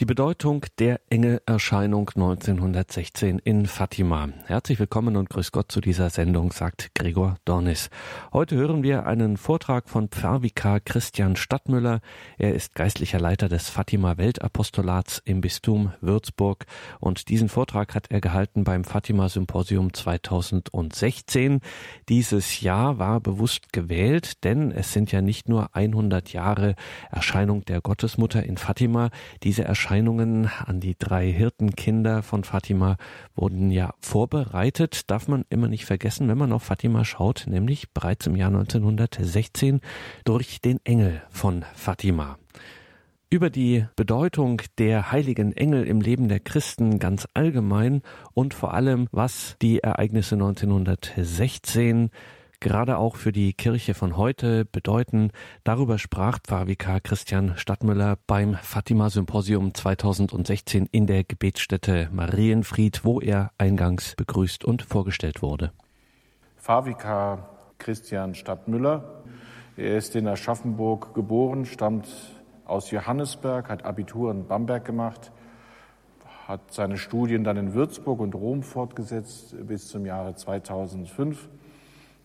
Die Bedeutung der Engelerscheinung 1916 in Fatima. Herzlich willkommen und grüß Gott zu dieser Sendung, sagt Gregor Dornis. Heute hören wir einen Vortrag von Pfarrvikar Christian Stadtmüller. Er ist geistlicher Leiter des Fatima Weltapostolats im Bistum Würzburg und diesen Vortrag hat er gehalten beim Fatima Symposium 2016. Dieses Jahr war bewusst gewählt, denn es sind ja nicht nur 100 Jahre Erscheinung der Gottesmutter in Fatima. Diese Erscheinungen an die drei Hirtenkinder von Fatima wurden ja vorbereitet, darf man immer nicht vergessen, wenn man auf Fatima schaut, nämlich bereits im Jahr 1916 durch den Engel von Fatima. Über die Bedeutung der heiligen Engel im Leben der Christen ganz allgemein und vor allem, was die Ereignisse 1916 gerade auch für die Kirche von heute bedeuten. Darüber sprach Pfarrvikar Christian Stadtmüller beim Fatima Symposium 2016 in der Gebetsstätte Marienfried, wo er eingangs begrüßt und vorgestellt wurde. Pfarrvikar Christian Stadtmüller. Er ist in Aschaffenburg geboren, stammt aus Johannesberg, hat Abitur in Bamberg gemacht, hat seine Studien dann in Würzburg und Rom fortgesetzt bis zum Jahre 2005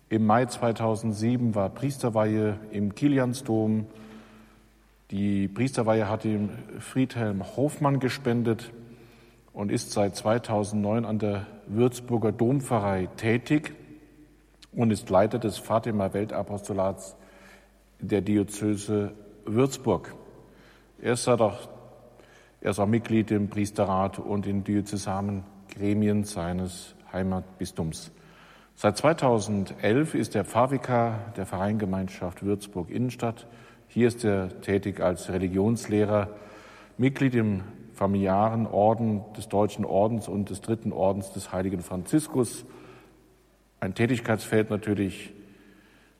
im Mai 2007 war Priesterweihe im Kiliansdom. Die Priesterweihe hat ihm Friedhelm Hofmann gespendet und ist seit 2009 an der Würzburger Dompfarrei tätig und ist Leiter des Fatima Weltapostolats der Diözese Würzburg. Er ist auch, er ist auch Mitglied im Priesterrat und in diözesanen Gremien seines Heimatbistums. Seit 2011 ist er Pfarrvikar der Vereingemeinschaft Würzburg Innenstadt. Hier ist er tätig als Religionslehrer, Mitglied im familiaren Orden des Deutschen Ordens und des Dritten Ordens des Heiligen Franziskus. Ein Tätigkeitsfeld natürlich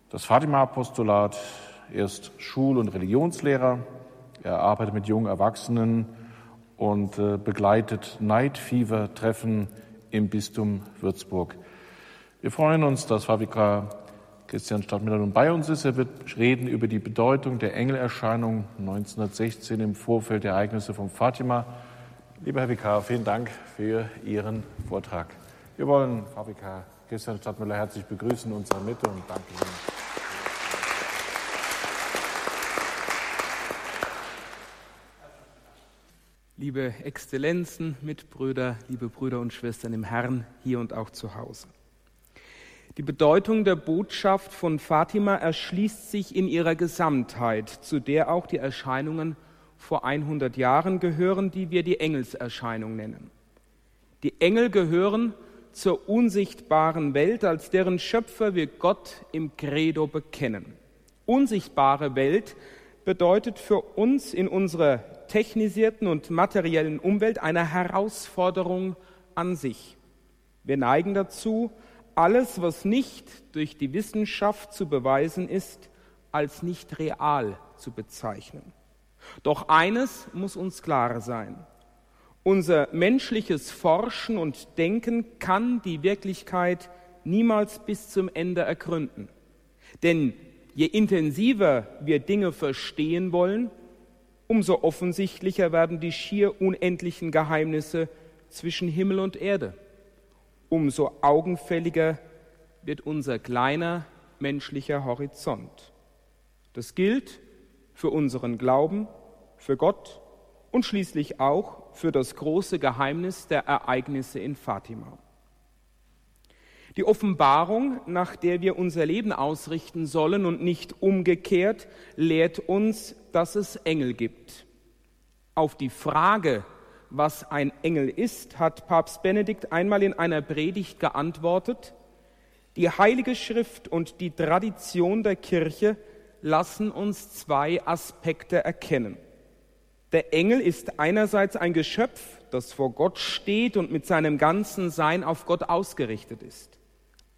das Fatima-Apostolat. Er ist Schul- und Religionslehrer. Er arbeitet mit jungen Erwachsenen und äh, begleitet Night Fever Treffen im Bistum Würzburg. Wir freuen uns, dass Favika Christian Stadtmüller nun bei uns ist. Er wird reden über die Bedeutung der Engelerscheinung 1916 im Vorfeld der Ereignisse von Fatima. Lieber Herr Vikar, vielen Dank für Ihren Vortrag. Wir wollen Frau Vikar Christian Stadtmüller herzlich begrüßen in unserer Mitte und danke Ihnen. Liebe Exzellenzen, Mitbrüder, liebe Brüder und Schwestern im Herrn, hier und auch zu Hause. Die Bedeutung der Botschaft von Fatima erschließt sich in ihrer Gesamtheit, zu der auch die Erscheinungen vor 100 Jahren gehören, die wir die Engelserscheinung nennen. Die Engel gehören zur unsichtbaren Welt, als deren Schöpfer wir Gott im Credo bekennen. Unsichtbare Welt bedeutet für uns in unserer technisierten und materiellen Umwelt eine Herausforderung an sich. Wir neigen dazu, alles, was nicht durch die Wissenschaft zu beweisen ist, als nicht real zu bezeichnen. Doch eines muss uns klar sein. Unser menschliches Forschen und Denken kann die Wirklichkeit niemals bis zum Ende ergründen. Denn je intensiver wir Dinge verstehen wollen, umso offensichtlicher werden die schier unendlichen Geheimnisse zwischen Himmel und Erde umso augenfälliger wird unser kleiner menschlicher Horizont. Das gilt für unseren Glauben, für Gott und schließlich auch für das große Geheimnis der Ereignisse in Fatima. Die Offenbarung, nach der wir unser Leben ausrichten sollen und nicht umgekehrt, lehrt uns, dass es Engel gibt. Auf die Frage, was ein Engel ist, hat Papst Benedikt einmal in einer Predigt geantwortet, die Heilige Schrift und die Tradition der Kirche lassen uns zwei Aspekte erkennen. Der Engel ist einerseits ein Geschöpf, das vor Gott steht und mit seinem ganzen Sein auf Gott ausgerichtet ist.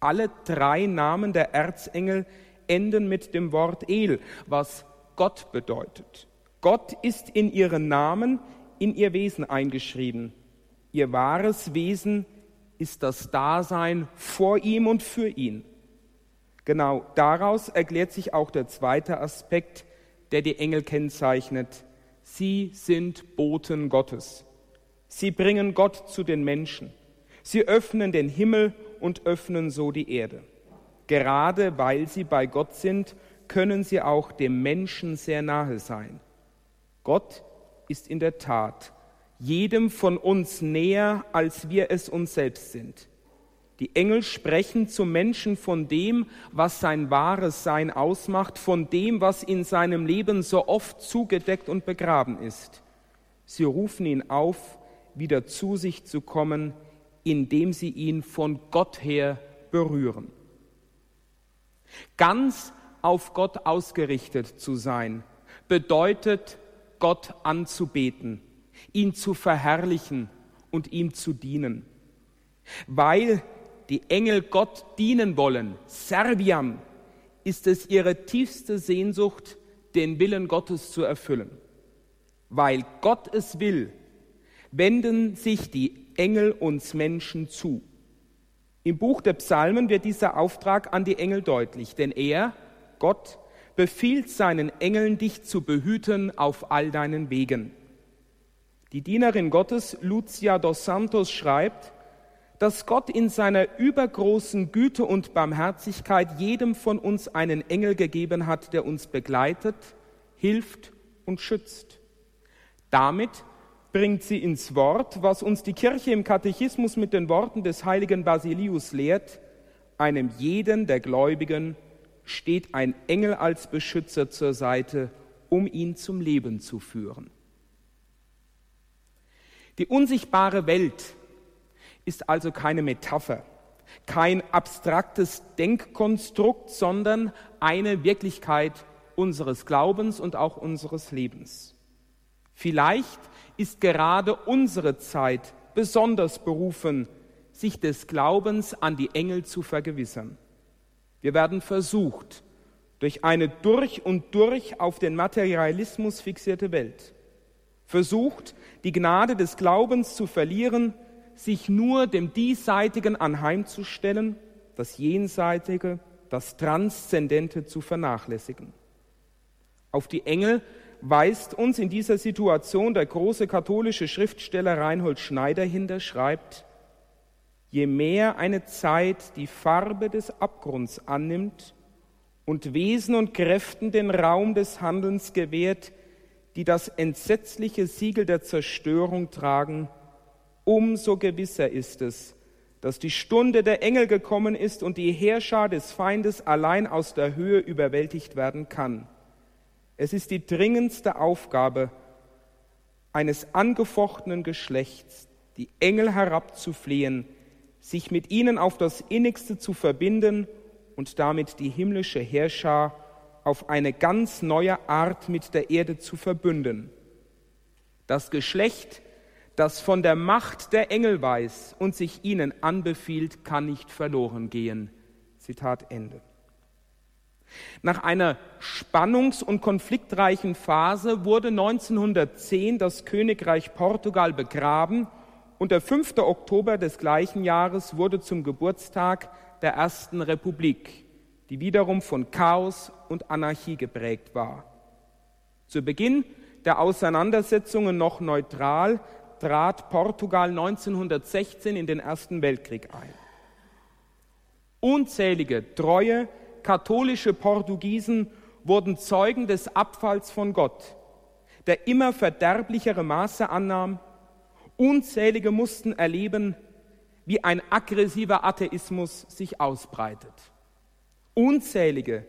Alle drei Namen der Erzengel enden mit dem Wort El, was Gott bedeutet. Gott ist in ihren Namen, in ihr Wesen eingeschrieben. Ihr wahres Wesen ist das Dasein vor ihm und für ihn. Genau daraus erklärt sich auch der zweite Aspekt, der die Engel kennzeichnet, Sie sind Boten Gottes. Sie bringen Gott zu den Menschen. Sie öffnen den Himmel und öffnen so die Erde. Gerade weil sie bei Gott sind, können sie auch dem Menschen sehr nahe sein. Gott ist in der Tat jedem von uns näher, als wir es uns selbst sind. Die Engel sprechen zum Menschen von dem, was sein wahres Sein ausmacht, von dem, was in seinem Leben so oft zugedeckt und begraben ist. Sie rufen ihn auf, wieder zu sich zu kommen, indem sie ihn von Gott her berühren. Ganz auf Gott ausgerichtet zu sein, bedeutet Gott anzubeten, ihn zu verherrlichen und ihm zu dienen. Weil die Engel Gott dienen wollen, Serviam, ist es ihre tiefste Sehnsucht, den Willen Gottes zu erfüllen. Weil Gott es will, wenden sich die Engel uns Menschen zu. Im Buch der Psalmen wird dieser Auftrag an die Engel deutlich, denn er, Gott, befiehlt seinen Engeln, dich zu behüten auf all deinen Wegen. Die Dienerin Gottes, Lucia dos Santos, schreibt, dass Gott in seiner übergroßen Güte und Barmherzigkeit jedem von uns einen Engel gegeben hat, der uns begleitet, hilft und schützt. Damit bringt sie ins Wort, was uns die Kirche im Katechismus mit den Worten des heiligen Basilius lehrt, einem jeden der Gläubigen steht ein Engel als Beschützer zur Seite, um ihn zum Leben zu führen. Die unsichtbare Welt ist also keine Metapher, kein abstraktes Denkkonstrukt, sondern eine Wirklichkeit unseres Glaubens und auch unseres Lebens. Vielleicht ist gerade unsere Zeit besonders berufen, sich des Glaubens an die Engel zu vergewissern. Wir werden versucht durch eine durch und durch auf den Materialismus fixierte Welt, versucht, die Gnade des Glaubens zu verlieren, sich nur dem Diesseitigen anheimzustellen, das Jenseitige, das Transzendente zu vernachlässigen. Auf die Engel weist uns in dieser Situation der große katholische Schriftsteller Reinhold Schneider hin, der schreibt, je mehr eine Zeit die Farbe des Abgrunds annimmt und Wesen und Kräften den Raum des Handelns gewährt, die das entsetzliche Siegel der Zerstörung tragen, umso gewisser ist es, dass die Stunde der Engel gekommen ist und die Heerschar des Feindes allein aus der Höhe überwältigt werden kann. Es ist die dringendste Aufgabe eines angefochtenen Geschlechts, die Engel herabzuflehen, sich mit ihnen auf das innigste zu verbinden und damit die himmlische Herrscher auf eine ganz neue Art mit der Erde zu verbünden. Das Geschlecht, das von der Macht der Engel weiß und sich ihnen anbefiehlt, kann nicht verloren gehen. Zitat Ende. Nach einer spannungs- und konfliktreichen Phase wurde 1910 das Königreich Portugal begraben und der 5. Oktober des gleichen Jahres wurde zum Geburtstag der ersten Republik, die wiederum von Chaos und Anarchie geprägt war. Zu Beginn der Auseinandersetzungen noch neutral trat Portugal 1916 in den Ersten Weltkrieg ein. Unzählige treue katholische Portugiesen wurden Zeugen des Abfalls von Gott, der immer verderblichere Maße annahm. Unzählige mussten erleben, wie ein aggressiver Atheismus sich ausbreitet. Unzählige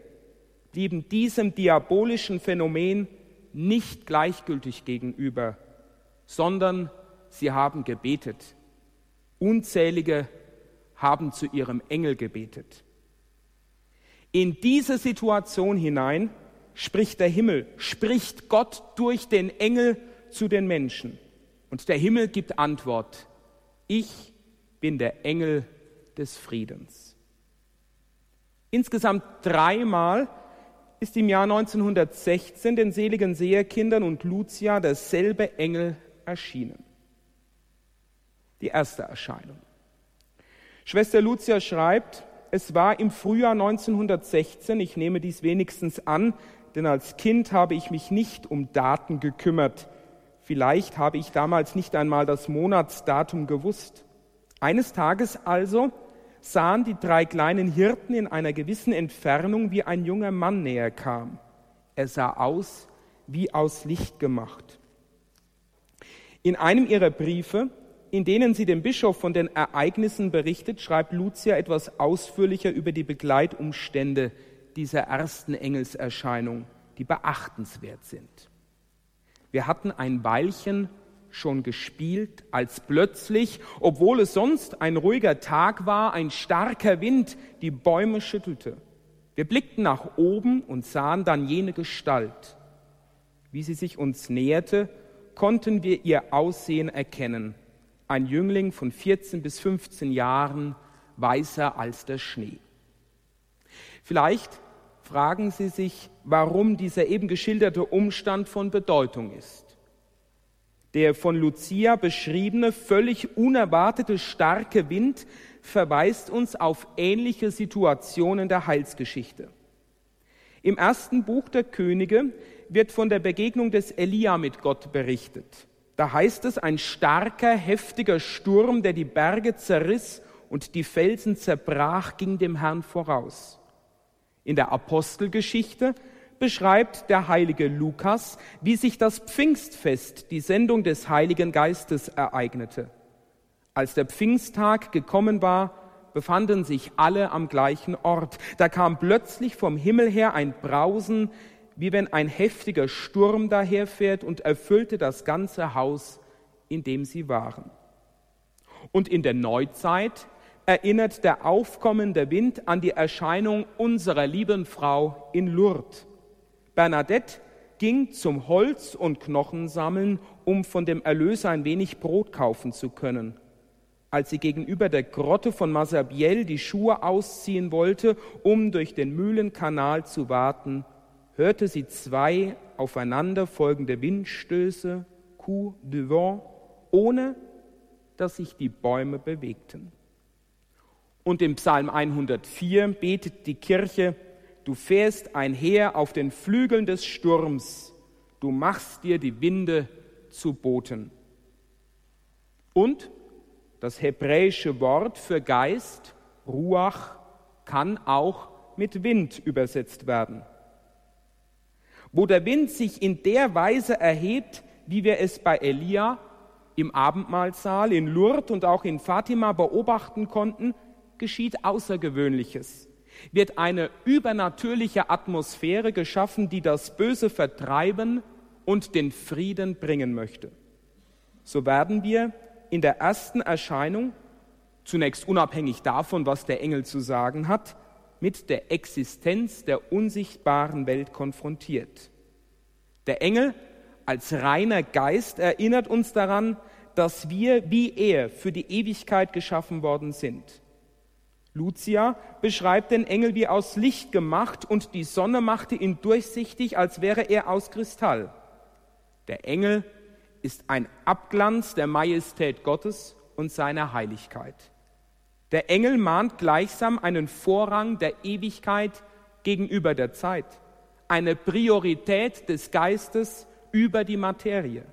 blieben diesem diabolischen Phänomen nicht gleichgültig gegenüber, sondern sie haben gebetet. Unzählige haben zu ihrem Engel gebetet. In diese Situation hinein spricht der Himmel, spricht Gott durch den Engel zu den Menschen. Und der Himmel gibt Antwort. Ich bin der Engel des Friedens. Insgesamt dreimal ist im Jahr 1916 den seligen Seherkindern und Lucia derselbe Engel erschienen. Die erste Erscheinung. Schwester Lucia schreibt, es war im Frühjahr 1916, ich nehme dies wenigstens an, denn als Kind habe ich mich nicht um Daten gekümmert. Vielleicht habe ich damals nicht einmal das Monatsdatum gewusst. Eines Tages also sahen die drei kleinen Hirten in einer gewissen Entfernung, wie ein junger Mann näher kam. Er sah aus wie aus Licht gemacht. In einem ihrer Briefe, in denen sie dem Bischof von den Ereignissen berichtet, schreibt Lucia etwas ausführlicher über die Begleitumstände dieser ersten Engelserscheinung, die beachtenswert sind. Wir hatten ein Weilchen schon gespielt, als plötzlich, obwohl es sonst ein ruhiger Tag war, ein starker Wind die Bäume schüttelte. Wir blickten nach oben und sahen dann jene Gestalt. Wie sie sich uns näherte, konnten wir ihr Aussehen erkennen. Ein Jüngling von 14 bis 15 Jahren, weißer als der Schnee. Vielleicht fragen Sie sich, warum dieser eben geschilderte Umstand von Bedeutung ist. Der von Lucia beschriebene, völlig unerwartete starke Wind verweist uns auf ähnliche Situationen der Heilsgeschichte. Im ersten Buch der Könige wird von der Begegnung des Elia mit Gott berichtet. Da heißt es, ein starker, heftiger Sturm, der die Berge zerriss und die Felsen zerbrach, ging dem Herrn voraus. In der Apostelgeschichte beschreibt der heilige Lukas, wie sich das Pfingstfest, die Sendung des Heiligen Geistes, ereignete. Als der Pfingsttag gekommen war, befanden sich alle am gleichen Ort. Da kam plötzlich vom Himmel her ein Brausen, wie wenn ein heftiger Sturm daherfährt und erfüllte das ganze Haus, in dem sie waren. Und in der Neuzeit erinnert der aufkommende Wind an die Erscheinung unserer lieben Frau in Lourdes. Bernadette ging zum Holz- und Knochensammeln, um von dem Erlöser ein wenig Brot kaufen zu können. Als sie gegenüber der Grotte von Masabiel die Schuhe ausziehen wollte, um durch den Mühlenkanal zu warten, hörte sie zwei aufeinanderfolgende Windstöße, coup de vent, ohne dass sich die Bäume bewegten. Und im Psalm 104 betet die Kirche, du fährst einher auf den Flügeln des Sturms, du machst dir die Winde zu Boten. Und das hebräische Wort für Geist, Ruach, kann auch mit Wind übersetzt werden. Wo der Wind sich in der Weise erhebt, wie wir es bei Elia im Abendmahlsaal in Lourdes und auch in Fatima beobachten konnten, geschieht Außergewöhnliches wird eine übernatürliche Atmosphäre geschaffen, die das Böse vertreiben und den Frieden bringen möchte. So werden wir in der ersten Erscheinung, zunächst unabhängig davon, was der Engel zu sagen hat, mit der Existenz der unsichtbaren Welt konfrontiert. Der Engel als reiner Geist erinnert uns daran, dass wir wie er für die Ewigkeit geschaffen worden sind. Lucia beschreibt den Engel wie aus Licht gemacht und die Sonne machte ihn durchsichtig, als wäre er aus Kristall. Der Engel ist ein Abglanz der Majestät Gottes und seiner Heiligkeit. Der Engel mahnt gleichsam einen Vorrang der Ewigkeit gegenüber der Zeit, eine Priorität des Geistes über die Materie.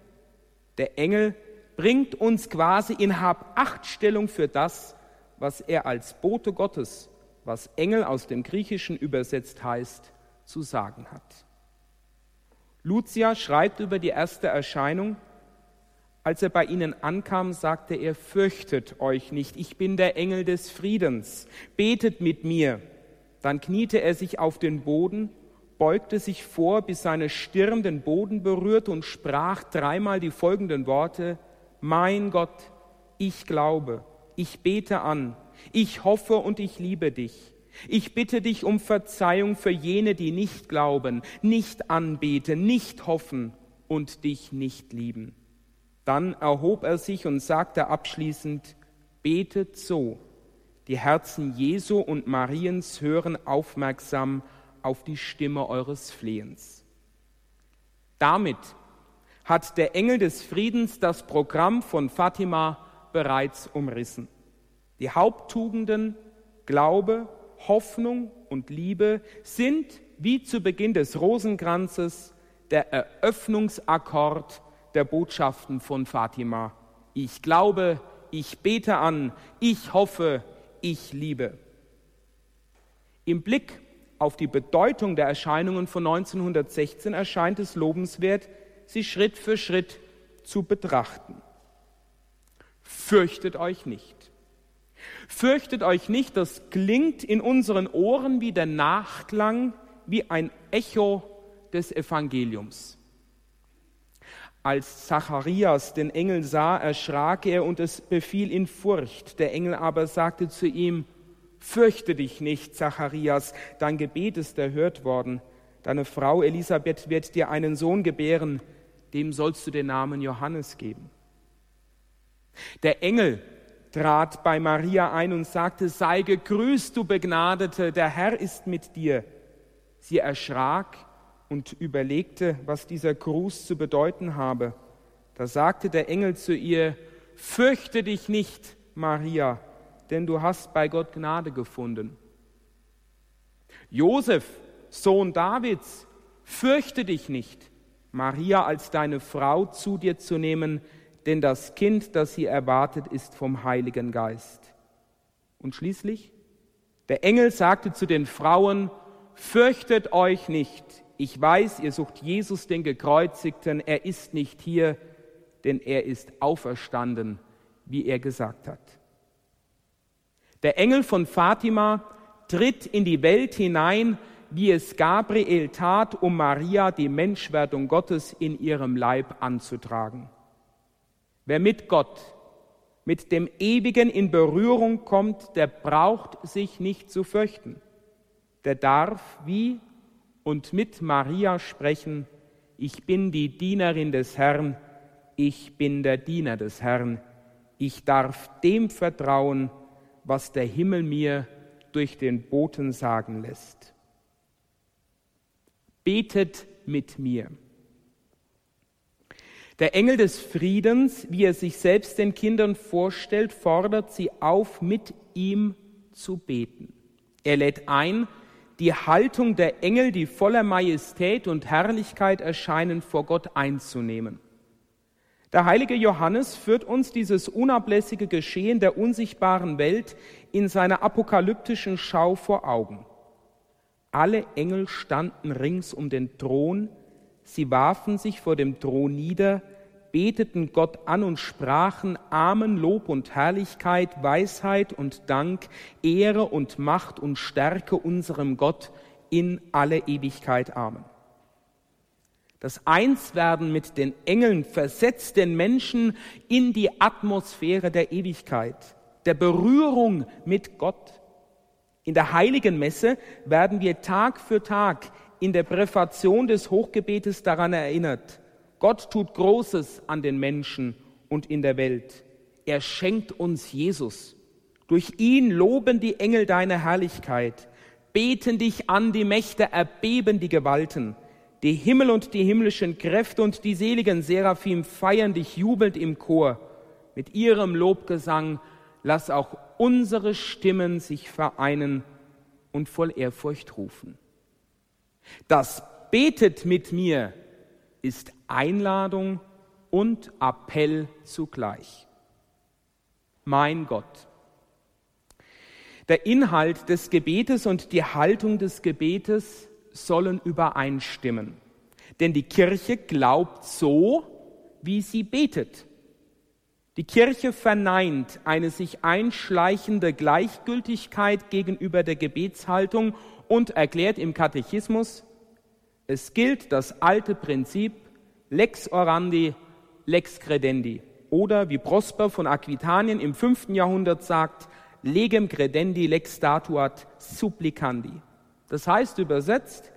Der Engel bringt uns quasi in Habachtstellung für das, was er als Bote Gottes, was Engel aus dem Griechischen übersetzt heißt, zu sagen hat. Lucia schreibt über die erste Erscheinung, als er bei ihnen ankam, sagte er, fürchtet euch nicht, ich bin der Engel des Friedens, betet mit mir. Dann kniete er sich auf den Boden, beugte sich vor, bis seine Stirn den Boden berührte und sprach dreimal die folgenden Worte, Mein Gott, ich glaube, ich bete an, ich hoffe und ich liebe dich. Ich bitte dich um Verzeihung für jene, die nicht glauben, nicht anbeten, nicht hoffen und dich nicht lieben. Dann erhob er sich und sagte abschließend, betet so. Die Herzen Jesu und Mariens hören aufmerksam auf die Stimme eures Flehens. Damit hat der Engel des Friedens das Programm von Fatima bereits umrissen. Die Haupttugenden Glaube, Hoffnung und Liebe sind wie zu Beginn des Rosenkranzes der Eröffnungsakkord der Botschaften von Fatima. Ich glaube, ich bete an, ich hoffe, ich liebe. Im Blick auf die Bedeutung der Erscheinungen von 1916 erscheint es lobenswert, sie Schritt für Schritt zu betrachten. Fürchtet euch nicht. Fürchtet euch nicht, das klingt in unseren Ohren wie der Nachklang, wie ein Echo des Evangeliums. Als Zacharias den Engel sah, erschrak er und es befiel ihn Furcht. Der Engel aber sagte zu ihm, Fürchte dich nicht, Zacharias, dein Gebet ist erhört worden. Deine Frau Elisabeth wird dir einen Sohn gebären, dem sollst du den Namen Johannes geben. Der Engel trat bei Maria ein und sagte, sei gegrüßt, du Begnadete, der Herr ist mit dir. Sie erschrak und überlegte, was dieser Gruß zu bedeuten habe. Da sagte der Engel zu ihr, Fürchte dich nicht, Maria, denn du hast bei Gott Gnade gefunden. Josef, Sohn Davids, fürchte dich nicht, Maria als deine Frau zu dir zu nehmen, denn das Kind, das sie erwartet, ist vom Heiligen Geist. Und schließlich, der Engel sagte zu den Frauen, Fürchtet euch nicht, ich weiß, ihr sucht Jesus, den Gekreuzigten, er ist nicht hier, denn er ist auferstanden, wie er gesagt hat. Der Engel von Fatima tritt in die Welt hinein, wie es Gabriel tat, um Maria die Menschwerdung Gottes in ihrem Leib anzutragen. Wer mit Gott, mit dem Ewigen in Berührung kommt, der braucht sich nicht zu fürchten. Der darf, wie und mit Maria sprechen, ich bin die Dienerin des Herrn, ich bin der Diener des Herrn, ich darf dem vertrauen, was der Himmel mir durch den Boten sagen lässt. Betet mit mir. Der Engel des Friedens, wie er sich selbst den Kindern vorstellt, fordert sie auf, mit ihm zu beten. Er lädt ein, die Haltung der Engel, die voller Majestät und Herrlichkeit erscheinen, vor Gott einzunehmen. Der heilige Johannes führt uns dieses unablässige Geschehen der unsichtbaren Welt in seiner apokalyptischen Schau vor Augen. Alle Engel standen rings um den Thron, sie warfen sich vor dem Thron nieder, beteten Gott an und sprachen Amen, Lob und Herrlichkeit, Weisheit und Dank, Ehre und Macht und Stärke unserem Gott in alle Ewigkeit. Amen. Das Einswerden mit den Engeln versetzt den Menschen in die Atmosphäre der Ewigkeit, der Berührung mit Gott. In der heiligen Messe werden wir Tag für Tag in der Präfation des Hochgebetes daran erinnert, Gott tut Großes an den Menschen und in der Welt. Er schenkt uns Jesus. Durch ihn loben die Engel deine Herrlichkeit, beten dich an die Mächte, erbeben die Gewalten. Die Himmel und die himmlischen Kräfte und die seligen Seraphim feiern dich jubelnd im Chor. Mit ihrem Lobgesang lass auch unsere Stimmen sich vereinen und voll Ehrfurcht rufen. Das betet mit mir ist Einladung und Appell zugleich. Mein Gott. Der Inhalt des Gebetes und die Haltung des Gebetes sollen übereinstimmen. Denn die Kirche glaubt so, wie sie betet. Die Kirche verneint eine sich einschleichende Gleichgültigkeit gegenüber der Gebetshaltung und erklärt im Katechismus, es gilt das alte Prinzip lex orandi, lex credendi. Oder wie Prosper von Aquitanien im fünften Jahrhundert sagt, legem credendi lex statuat supplicandi. Das heißt übersetzt,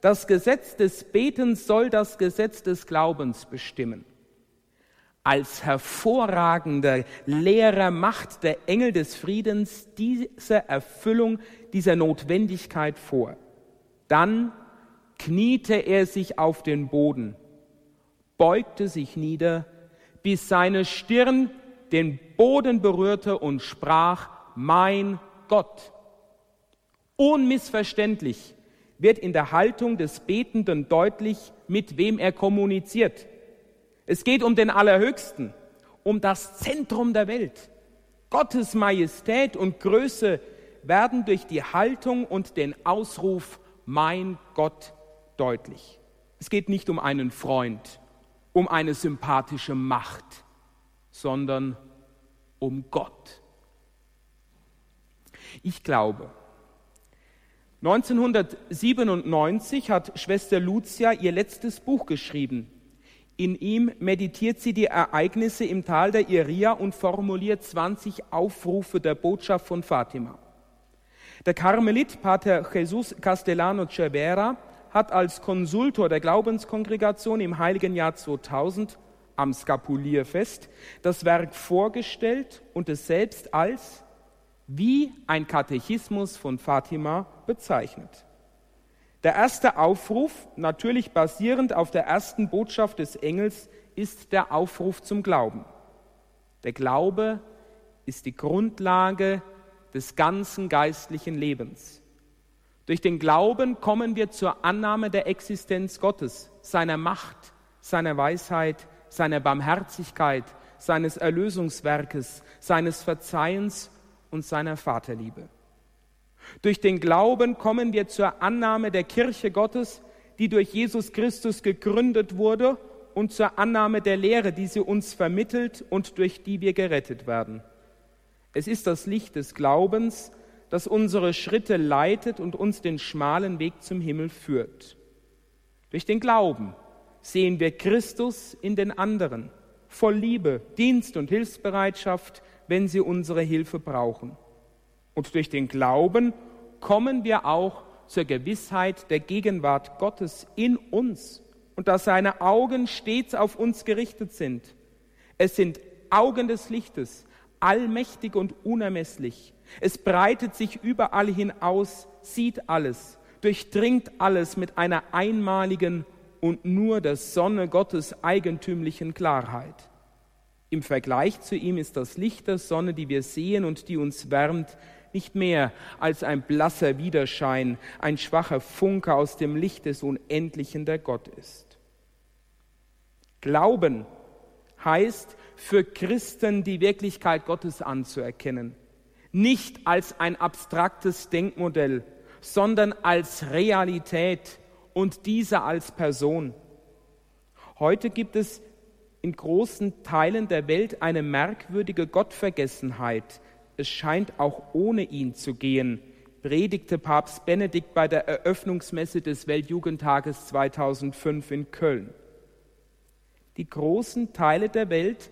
das Gesetz des Betens soll das Gesetz des Glaubens bestimmen. Als hervorragender Lehrer macht der Engel des Friedens diese Erfüllung dieser Notwendigkeit vor. Dann kniete er sich auf den Boden, beugte sich nieder, bis seine Stirn den Boden berührte und sprach, mein Gott. Unmissverständlich wird in der Haltung des Betenden deutlich, mit wem er kommuniziert. Es geht um den Allerhöchsten, um das Zentrum der Welt. Gottes Majestät und Größe werden durch die Haltung und den Ausruf Mein Gott deutlich. Es geht nicht um einen Freund, um eine sympathische Macht, sondern um Gott. Ich glaube, 1997 hat Schwester Lucia ihr letztes Buch geschrieben. In ihm meditiert sie die Ereignisse im Tal der Iria und formuliert 20 Aufrufe der Botschaft von Fatima. Der Karmelit Pater Jesus Castellano Cervera hat als Konsultor der Glaubenskongregation im heiligen Jahr 2000 am Skapulierfest das Werk vorgestellt und es selbst als wie ein Katechismus von Fatima bezeichnet. Der erste Aufruf, natürlich basierend auf der ersten Botschaft des Engels, ist der Aufruf zum Glauben. Der Glaube ist die Grundlage des ganzen geistlichen Lebens. Durch den Glauben kommen wir zur Annahme der Existenz Gottes, seiner Macht, seiner Weisheit, seiner Barmherzigkeit, seines Erlösungswerkes, seines Verzeihens und seiner Vaterliebe. Durch den Glauben kommen wir zur Annahme der Kirche Gottes, die durch Jesus Christus gegründet wurde, und zur Annahme der Lehre, die sie uns vermittelt und durch die wir gerettet werden. Es ist das Licht des Glaubens, das unsere Schritte leitet und uns den schmalen Weg zum Himmel führt. Durch den Glauben sehen wir Christus in den anderen, voll Liebe, Dienst und Hilfsbereitschaft, wenn sie unsere Hilfe brauchen. Und durch den Glauben kommen wir auch zur Gewissheit der Gegenwart Gottes in uns und dass seine Augen stets auf uns gerichtet sind. Es sind Augen des Lichtes, allmächtig und unermesslich. Es breitet sich überall hinaus, sieht alles, durchdringt alles mit einer einmaligen und nur der Sonne Gottes eigentümlichen Klarheit. Im Vergleich zu ihm ist das Licht der Sonne, die wir sehen und die uns wärmt, nicht mehr als ein blasser Widerschein, ein schwacher Funke aus dem Licht des Unendlichen, der Gott ist. Glauben heißt für Christen die Wirklichkeit Gottes anzuerkennen, nicht als ein abstraktes Denkmodell, sondern als Realität und diese als Person. Heute gibt es in großen Teilen der Welt eine merkwürdige Gottvergessenheit. Es scheint auch ohne ihn zu gehen, predigte Papst Benedikt bei der Eröffnungsmesse des Weltjugendtages 2005 in Köln. Die großen Teile der Welt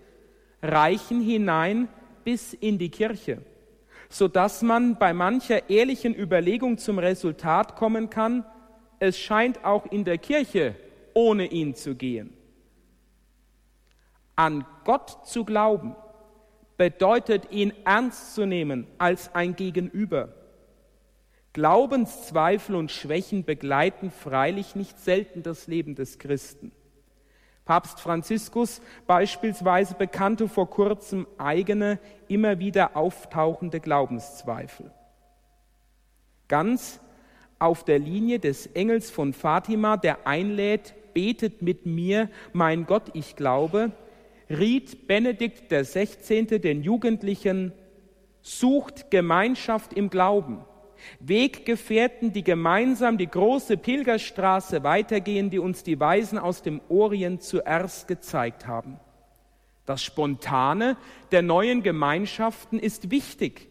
reichen hinein bis in die Kirche, so dass man bei mancher ehrlichen Überlegung zum Resultat kommen kann, es scheint auch in der Kirche ohne ihn zu gehen. An Gott zu glauben bedeutet, ihn ernst zu nehmen als ein Gegenüber. Glaubenszweifel und Schwächen begleiten freilich nicht selten das Leben des Christen. Papst Franziskus beispielsweise bekannte vor kurzem eigene, immer wieder auftauchende Glaubenszweifel. Ganz auf der Linie des Engels von Fatima, der einlädt, betet mit mir, mein Gott, ich glaube, riet Benedikt XVI. den Jugendlichen, sucht Gemeinschaft im Glauben, Weggefährten, die gemeinsam die große Pilgerstraße weitergehen, die uns die Weisen aus dem Orient zuerst gezeigt haben. Das Spontane der neuen Gemeinschaften ist wichtig,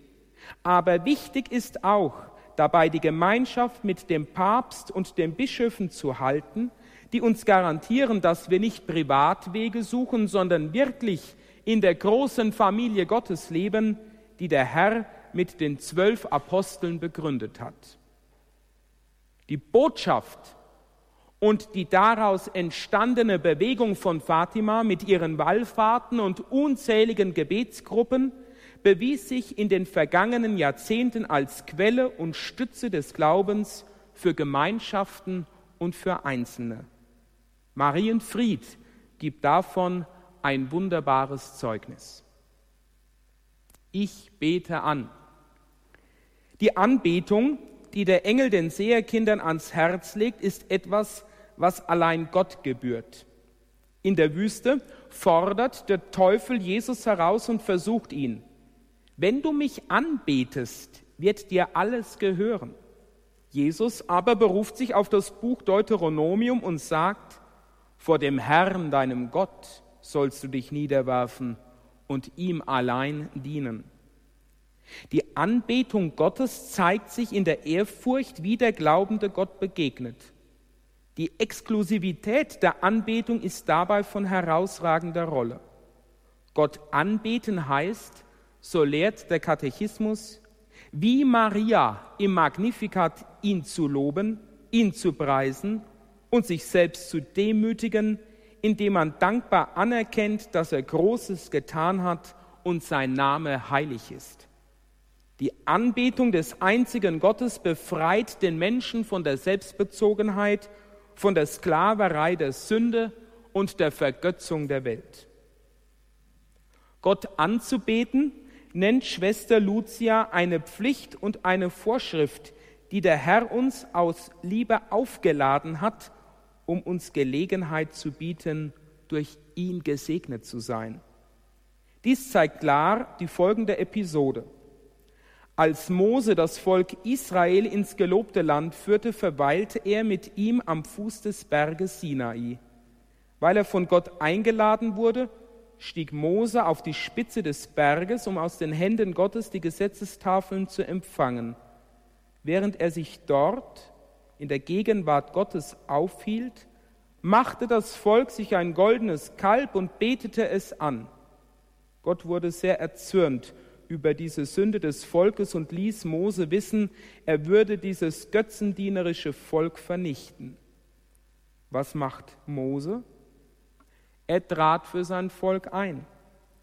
aber wichtig ist auch, dabei die Gemeinschaft mit dem Papst und den Bischöfen zu halten, die uns garantieren, dass wir nicht Privatwege suchen, sondern wirklich in der großen Familie Gottes leben, die der Herr mit den zwölf Aposteln begründet hat. Die Botschaft und die daraus entstandene Bewegung von Fatima mit ihren Wallfahrten und unzähligen Gebetsgruppen bewies sich in den vergangenen Jahrzehnten als Quelle und Stütze des Glaubens für Gemeinschaften und für Einzelne. Marienfried gibt davon ein wunderbares Zeugnis. Ich bete an. Die Anbetung, die der Engel den Seherkindern ans Herz legt, ist etwas, was allein Gott gebührt. In der Wüste fordert der Teufel Jesus heraus und versucht ihn. Wenn du mich anbetest, wird dir alles gehören. Jesus aber beruft sich auf das Buch Deuteronomium und sagt, vor dem Herrn, deinem Gott, sollst du dich niederwerfen und ihm allein dienen. Die Anbetung Gottes zeigt sich in der Ehrfurcht, wie der glaubende Gott begegnet. Die Exklusivität der Anbetung ist dabei von herausragender Rolle. Gott anbeten heißt, so lehrt der Katechismus, wie Maria im Magnificat ihn zu loben, ihn zu preisen und sich selbst zu demütigen, indem man dankbar anerkennt, dass er Großes getan hat und sein Name heilig ist. Die Anbetung des einzigen Gottes befreit den Menschen von der Selbstbezogenheit von der Sklaverei der Sünde und der Vergötzung der Welt. Gott anzubeten nennt Schwester Lucia eine Pflicht und eine Vorschrift, die der Herr uns aus Liebe aufgeladen hat, um uns Gelegenheit zu bieten, durch ihn gesegnet zu sein. Dies zeigt klar die folgende Episode. Als Mose das Volk Israel ins gelobte Land führte, verweilte er mit ihm am Fuß des Berges Sinai. Weil er von Gott eingeladen wurde, stieg Mose auf die Spitze des Berges, um aus den Händen Gottes die Gesetzestafeln zu empfangen. Während er sich dort in der Gegenwart Gottes aufhielt, machte das Volk sich ein goldenes Kalb und betete es an. Gott wurde sehr erzürnt über diese Sünde des Volkes und ließ Mose wissen, er würde dieses götzendienerische Volk vernichten. Was macht Mose? Er trat für sein Volk ein.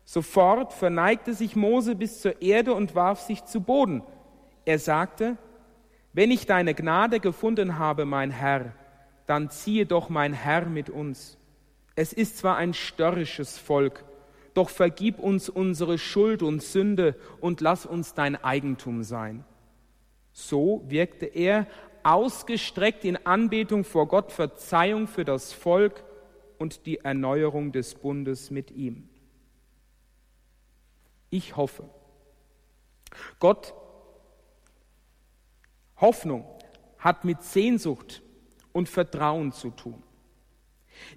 Sofort verneigte sich Mose bis zur Erde und warf sich zu Boden. Er sagte, wenn ich deine Gnade gefunden habe, mein Herr, dann ziehe doch mein Herr mit uns. Es ist zwar ein störrisches Volk, doch vergib uns unsere Schuld und Sünde und lass uns dein Eigentum sein. So wirkte er ausgestreckt in Anbetung vor Gott Verzeihung für das Volk und die Erneuerung des Bundes mit ihm. Ich hoffe, Gott, Hoffnung hat mit Sehnsucht und Vertrauen zu tun.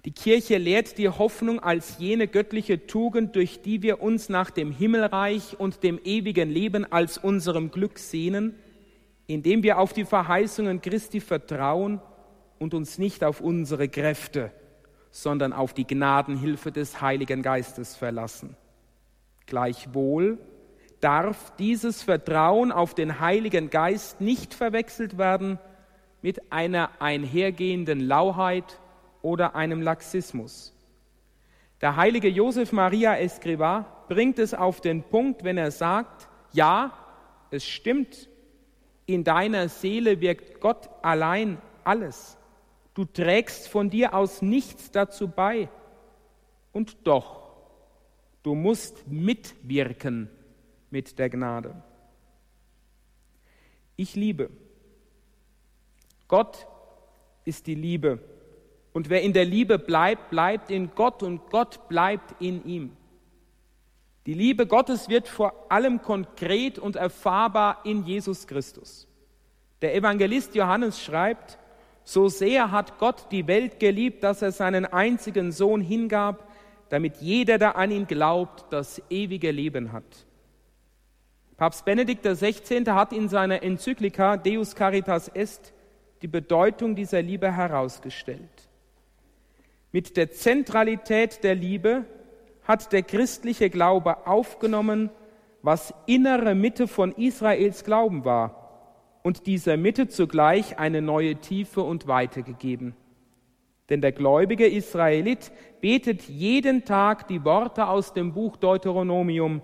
Die Kirche lehrt die Hoffnung als jene göttliche Tugend, durch die wir uns nach dem Himmelreich und dem ewigen Leben als unserem Glück sehnen, indem wir auf die Verheißungen Christi vertrauen und uns nicht auf unsere Kräfte, sondern auf die Gnadenhilfe des Heiligen Geistes verlassen. Gleichwohl darf dieses Vertrauen auf den Heiligen Geist nicht verwechselt werden mit einer einhergehenden Lauheit oder einem Laxismus. Der heilige Josef Maria Escrivá bringt es auf den Punkt, wenn er sagt, ja, es stimmt, in deiner Seele wirkt Gott allein alles. Du trägst von dir aus nichts dazu bei. Und doch, du musst mitwirken mit der Gnade. Ich liebe. Gott ist die Liebe. Und wer in der Liebe bleibt, bleibt in Gott und Gott bleibt in ihm. Die Liebe Gottes wird vor allem konkret und erfahrbar in Jesus Christus. Der Evangelist Johannes schreibt, so sehr hat Gott die Welt geliebt, dass er seinen einzigen Sohn hingab, damit jeder, der an ihn glaubt, das ewige Leben hat. Papst Benedikt XVI. hat in seiner Enzyklika Deus Caritas Est die Bedeutung dieser Liebe herausgestellt. Mit der Zentralität der Liebe hat der christliche Glaube aufgenommen, was innere Mitte von Israels Glauben war und dieser Mitte zugleich eine neue Tiefe und Weite gegeben. Denn der gläubige Israelit betet jeden Tag die Worte aus dem Buch Deuteronomium,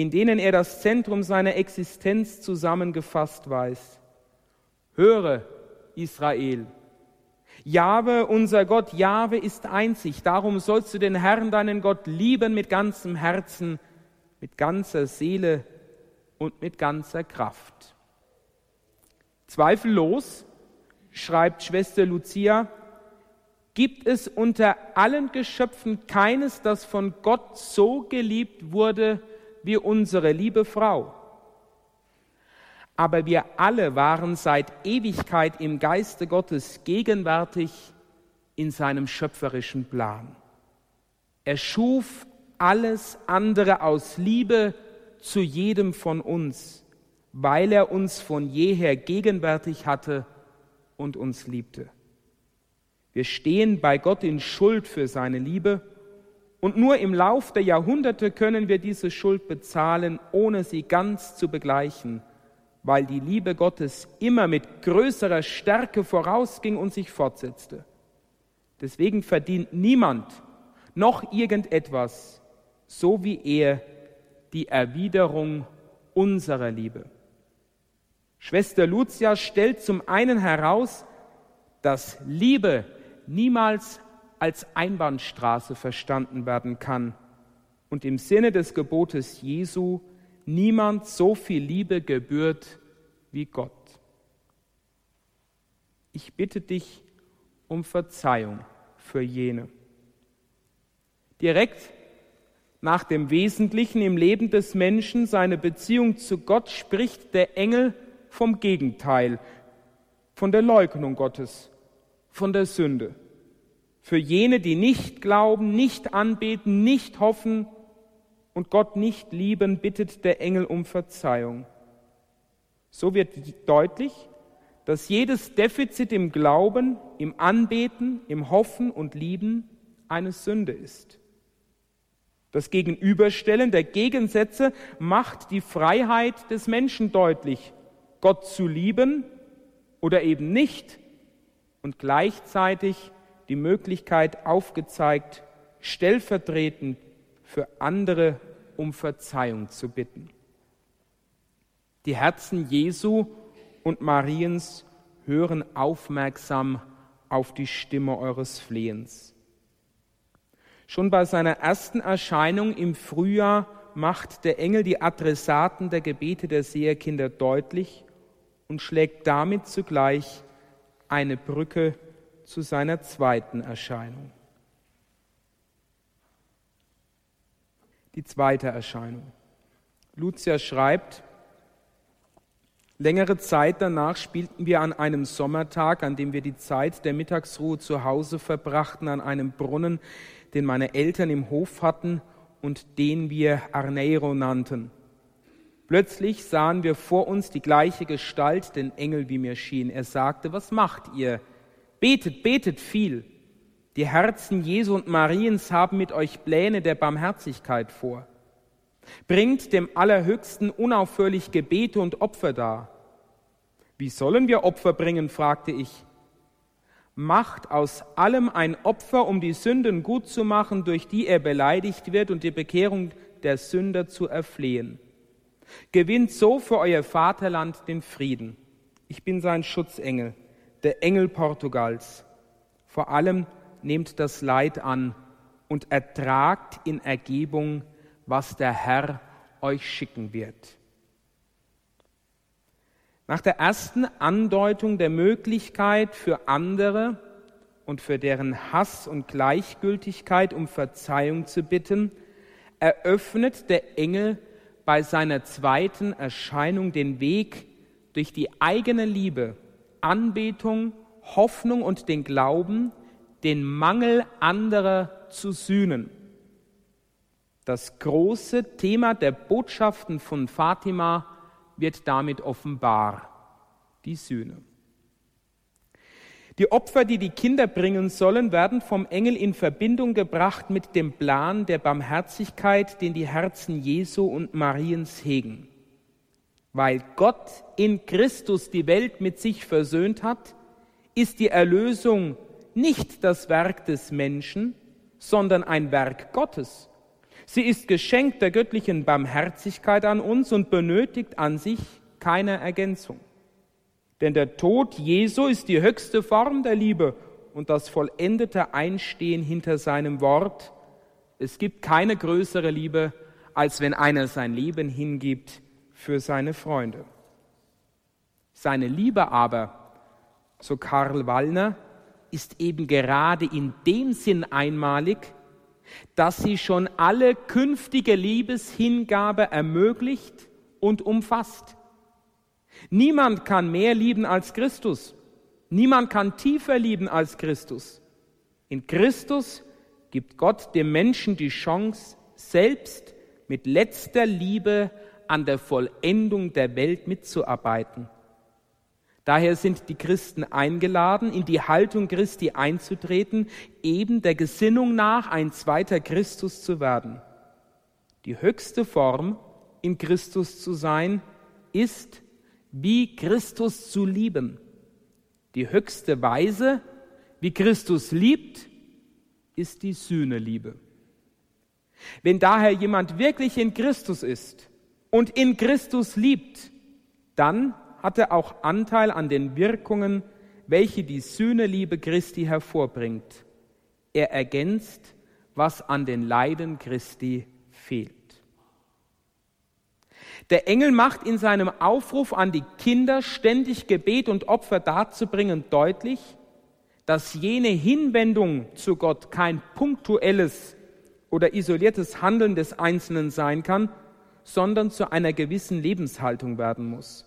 in denen er das Zentrum seiner Existenz zusammengefasst weiß. Höre, Israel, Jahwe, unser Gott, Jahwe ist einzig. Darum sollst du den Herrn, deinen Gott, lieben mit ganzem Herzen, mit ganzer Seele und mit ganzer Kraft. Zweifellos, schreibt Schwester Lucia, gibt es unter allen Geschöpfen keines, das von Gott so geliebt wurde wie unsere liebe Frau. Aber wir alle waren seit Ewigkeit im Geiste Gottes gegenwärtig in seinem schöpferischen Plan. Er schuf alles andere aus Liebe zu jedem von uns, weil er uns von jeher gegenwärtig hatte und uns liebte. Wir stehen bei Gott in Schuld für seine Liebe und nur im Lauf der Jahrhunderte können wir diese Schuld bezahlen, ohne sie ganz zu begleichen, weil die Liebe Gottes immer mit größerer Stärke vorausging und sich fortsetzte. Deswegen verdient niemand noch irgendetwas, so wie er die Erwiderung unserer Liebe. Schwester Lucia stellt zum einen heraus, dass Liebe niemals als Einbahnstraße verstanden werden kann und im Sinne des Gebotes Jesu niemand so viel Liebe gebührt wie Gott. Ich bitte dich um Verzeihung für jene. Direkt nach dem Wesentlichen im Leben des Menschen, seine Beziehung zu Gott, spricht der Engel vom Gegenteil, von der Leugnung Gottes, von der Sünde. Für jene, die nicht glauben, nicht anbeten, nicht hoffen und Gott nicht lieben, bittet der Engel um Verzeihung. So wird deutlich, dass jedes Defizit im Glauben, im Anbeten, im Hoffen und Lieben eine Sünde ist. Das Gegenüberstellen der Gegensätze macht die Freiheit des Menschen deutlich, Gott zu lieben oder eben nicht und gleichzeitig die Möglichkeit aufgezeigt, stellvertretend für andere um Verzeihung zu bitten. Die Herzen Jesu und Mariens hören aufmerksam auf die Stimme eures Flehens. Schon bei seiner ersten Erscheinung im Frühjahr macht der Engel die Adressaten der Gebete der Seherkinder deutlich und schlägt damit zugleich eine Brücke zu seiner zweiten Erscheinung. Die zweite Erscheinung. Lucia schreibt, längere Zeit danach spielten wir an einem Sommertag, an dem wir die Zeit der Mittagsruhe zu Hause verbrachten, an einem Brunnen, den meine Eltern im Hof hatten und den wir Arneiro nannten. Plötzlich sahen wir vor uns die gleiche Gestalt, den Engel, wie mir schien. Er sagte, was macht ihr? Betet, betet viel. Die Herzen Jesu und Mariens haben mit euch Pläne der Barmherzigkeit vor. Bringt dem Allerhöchsten unaufhörlich Gebete und Opfer dar. Wie sollen wir Opfer bringen? fragte ich macht aus allem ein Opfer, um die Sünden gut zu machen, durch die er beleidigt wird und die Bekehrung der Sünder zu erflehen. Gewinnt so für euer Vaterland den Frieden. Ich bin sein Schutzengel, der Engel Portugals. Vor allem nehmt das Leid an und ertragt in Ergebung, was der Herr euch schicken wird. Nach der ersten Andeutung der Möglichkeit für andere und für deren Hass und Gleichgültigkeit um Verzeihung zu bitten, eröffnet der Engel bei seiner zweiten Erscheinung den Weg durch die eigene Liebe, Anbetung, Hoffnung und den Glauben, den Mangel anderer zu sühnen. Das große Thema der Botschaften von Fatima wird damit offenbar, die Sühne. Die Opfer, die die Kinder bringen sollen, werden vom Engel in Verbindung gebracht mit dem Plan der Barmherzigkeit, den die Herzen Jesu und Mariens hegen. Weil Gott in Christus die Welt mit sich versöhnt hat, ist die Erlösung nicht das Werk des Menschen, sondern ein Werk Gottes. Sie ist Geschenk der göttlichen Barmherzigkeit an uns und benötigt an sich keine Ergänzung. Denn der Tod Jesu ist die höchste Form der Liebe und das vollendete Einstehen hinter seinem Wort. Es gibt keine größere Liebe, als wenn einer sein Leben hingibt für seine Freunde. Seine Liebe aber, so Karl Wallner, ist eben gerade in dem Sinn einmalig, dass sie schon alle künftige Liebeshingabe ermöglicht und umfasst. Niemand kann mehr lieben als Christus. Niemand kann tiefer lieben als Christus. In Christus gibt Gott dem Menschen die Chance, selbst mit letzter Liebe an der Vollendung der Welt mitzuarbeiten. Daher sind die Christen eingeladen, in die Haltung Christi einzutreten, eben der Gesinnung nach ein zweiter Christus zu werden. Die höchste Form, in Christus zu sein, ist, wie Christus zu lieben. Die höchste Weise, wie Christus liebt, ist die Sühneliebe. Wenn daher jemand wirklich in Christus ist und in Christus liebt, dann hat er auch Anteil an den Wirkungen, welche die Sühneliebe Christi hervorbringt. Er ergänzt, was an den Leiden Christi fehlt. Der Engel macht in seinem Aufruf an die Kinder, ständig Gebet und Opfer darzubringen, deutlich, dass jene Hinwendung zu Gott kein punktuelles oder isoliertes Handeln des Einzelnen sein kann, sondern zu einer gewissen Lebenshaltung werden muss.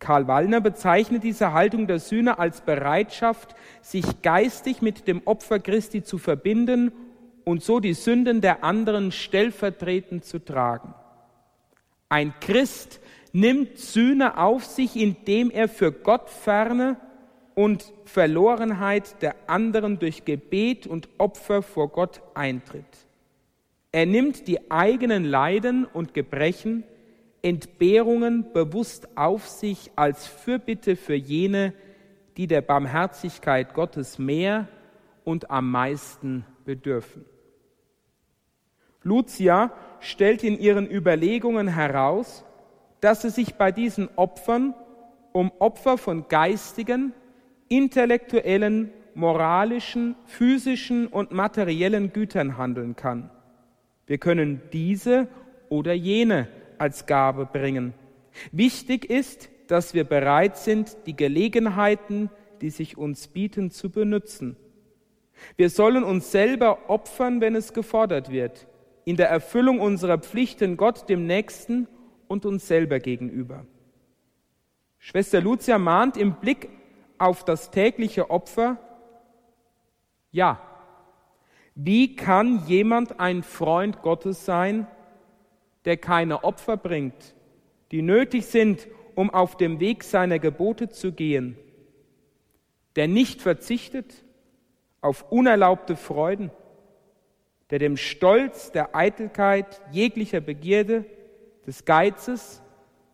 Karl Wallner bezeichnet diese Haltung der Sühne als Bereitschaft, sich geistig mit dem Opfer Christi zu verbinden und so die Sünden der anderen stellvertretend zu tragen. Ein Christ nimmt Sühne auf sich, indem er für Gott ferne und Verlorenheit der anderen durch Gebet und Opfer vor Gott eintritt. Er nimmt die eigenen Leiden und Gebrechen, Entbehrungen bewusst auf sich als Fürbitte für jene, die der Barmherzigkeit Gottes mehr und am meisten bedürfen. Lucia stellt in ihren Überlegungen heraus, dass es sich bei diesen Opfern um Opfer von geistigen, intellektuellen, moralischen, physischen und materiellen Gütern handeln kann. Wir können diese oder jene als Gabe bringen. Wichtig ist, dass wir bereit sind, die Gelegenheiten, die sich uns bieten, zu benutzen. Wir sollen uns selber opfern, wenn es gefordert wird, in der Erfüllung unserer Pflichten Gott, dem Nächsten und uns selber gegenüber. Schwester Lucia mahnt im Blick auf das tägliche Opfer, ja, wie kann jemand ein Freund Gottes sein, der keine Opfer bringt, die nötig sind, um auf dem Weg seiner Gebote zu gehen, der nicht verzichtet auf unerlaubte Freuden, der dem Stolz, der Eitelkeit, jeglicher Begierde, des Geizes,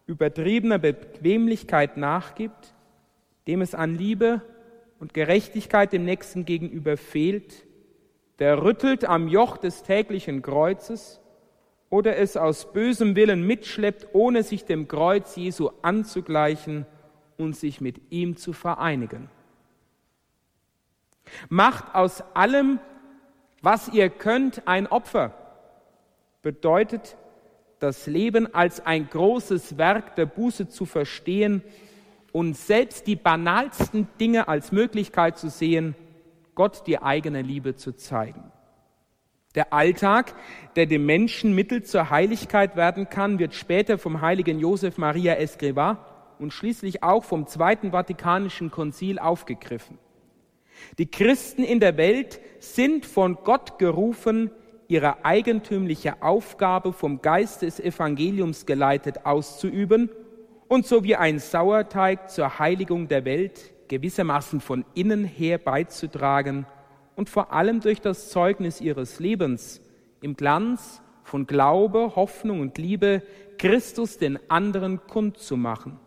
übertriebener Bequemlichkeit nachgibt, dem es an Liebe und Gerechtigkeit dem Nächsten gegenüber fehlt, der rüttelt am Joch des täglichen Kreuzes oder es aus bösem Willen mitschleppt, ohne sich dem Kreuz Jesu anzugleichen und sich mit ihm zu vereinigen. Macht aus allem, was ihr könnt, ein Opfer. Bedeutet, das Leben als ein großes Werk der Buße zu verstehen und selbst die banalsten Dinge als Möglichkeit zu sehen, Gott die eigene Liebe zu zeigen. Der Alltag, der dem Menschen Mittel zur Heiligkeit werden kann, wird später vom heiligen Josef Maria Escrivá und schließlich auch vom Zweiten Vatikanischen Konzil aufgegriffen. Die Christen in der Welt sind von Gott gerufen, ihre eigentümliche Aufgabe vom Geist des Evangeliums geleitet auszuüben und so wie ein Sauerteig zur Heiligung der Welt gewissermaßen von innen her beizutragen und vor allem durch das Zeugnis ihres Lebens im Glanz von Glaube, Hoffnung und Liebe Christus den anderen kundzumachen.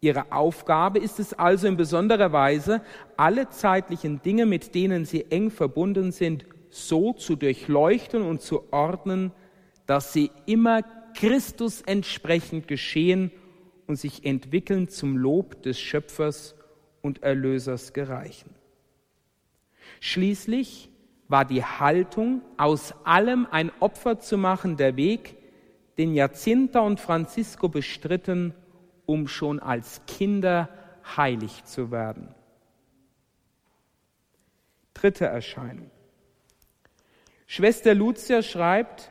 Ihre Aufgabe ist es also in besonderer Weise, alle zeitlichen Dinge, mit denen sie eng verbunden sind, so zu durchleuchten und zu ordnen, dass sie immer Christus entsprechend geschehen und sich entwickeln zum Lob des Schöpfers und Erlösers gereichen. Schließlich war die Haltung, aus allem ein Opfer zu machen, der Weg, den Jacinta und Francisco bestritten, um schon als Kinder heilig zu werden. Dritte Erscheinung. Schwester Lucia schreibt,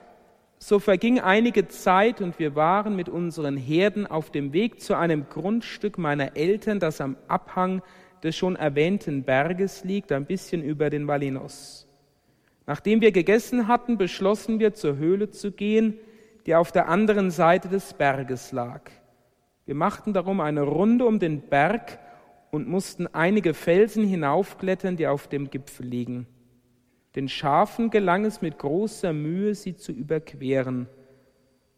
so verging einige Zeit und wir waren mit unseren Herden auf dem Weg zu einem Grundstück meiner Eltern, das am Abhang des schon erwähnten Berges liegt, ein bisschen über den Valinos. Nachdem wir gegessen hatten, beschlossen wir zur Höhle zu gehen, die auf der anderen Seite des Berges lag. Wir machten darum eine Runde um den Berg und mussten einige Felsen hinaufklettern, die auf dem Gipfel liegen. Den Schafen gelang es mit großer Mühe, sie zu überqueren.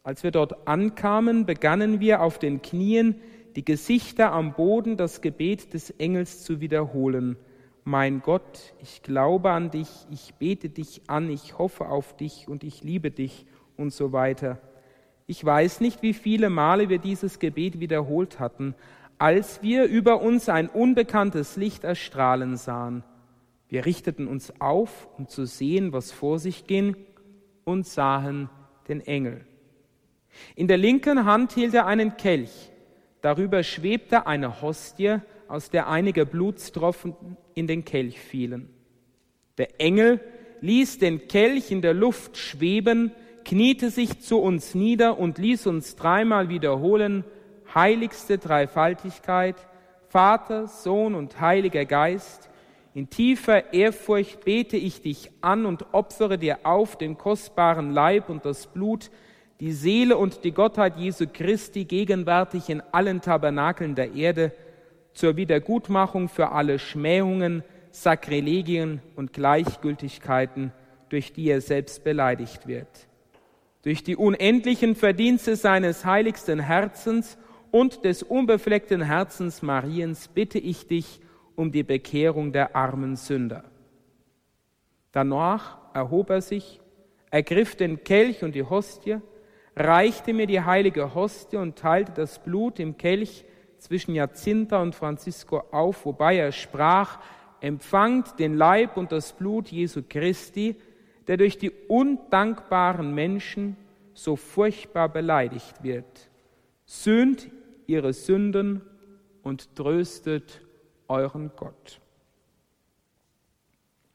Als wir dort ankamen, begannen wir auf den Knien, die Gesichter am Boden, das Gebet des Engels zu wiederholen. Mein Gott, ich glaube an dich, ich bete dich an, ich hoffe auf dich und ich liebe dich und so weiter. Ich weiß nicht, wie viele Male wir dieses Gebet wiederholt hatten, als wir über uns ein unbekanntes Licht erstrahlen sahen. Wir richteten uns auf, um zu sehen, was vor sich ging, und sahen den Engel. In der linken Hand hielt er einen Kelch. Darüber schwebte eine Hostie, aus der einige Blutstropfen in den Kelch fielen. Der Engel ließ den Kelch in der Luft schweben, kniete sich zu uns nieder und ließ uns dreimal wiederholen, heiligste Dreifaltigkeit, Vater, Sohn und Heiliger Geist, in tiefer Ehrfurcht bete ich dich an und opfere dir auf den kostbaren Leib und das Blut, die Seele und die Gottheit Jesu Christi gegenwärtig in allen Tabernakeln der Erde zur Wiedergutmachung für alle Schmähungen, Sakrilegien und Gleichgültigkeiten, durch die er selbst beleidigt wird. Durch die unendlichen Verdienste seines heiligsten Herzens und des unbefleckten Herzens Mariens bitte ich dich um die Bekehrung der armen Sünder. Danach erhob er sich, ergriff den Kelch und die Hostie, reichte mir die heilige Hostie und teilte das Blut im Kelch zwischen Jacinta und Francisco auf, wobei er sprach, empfangt den Leib und das Blut Jesu Christi, der durch die undankbaren Menschen so furchtbar beleidigt wird. Sühnt ihre Sünden und tröstet euren Gott.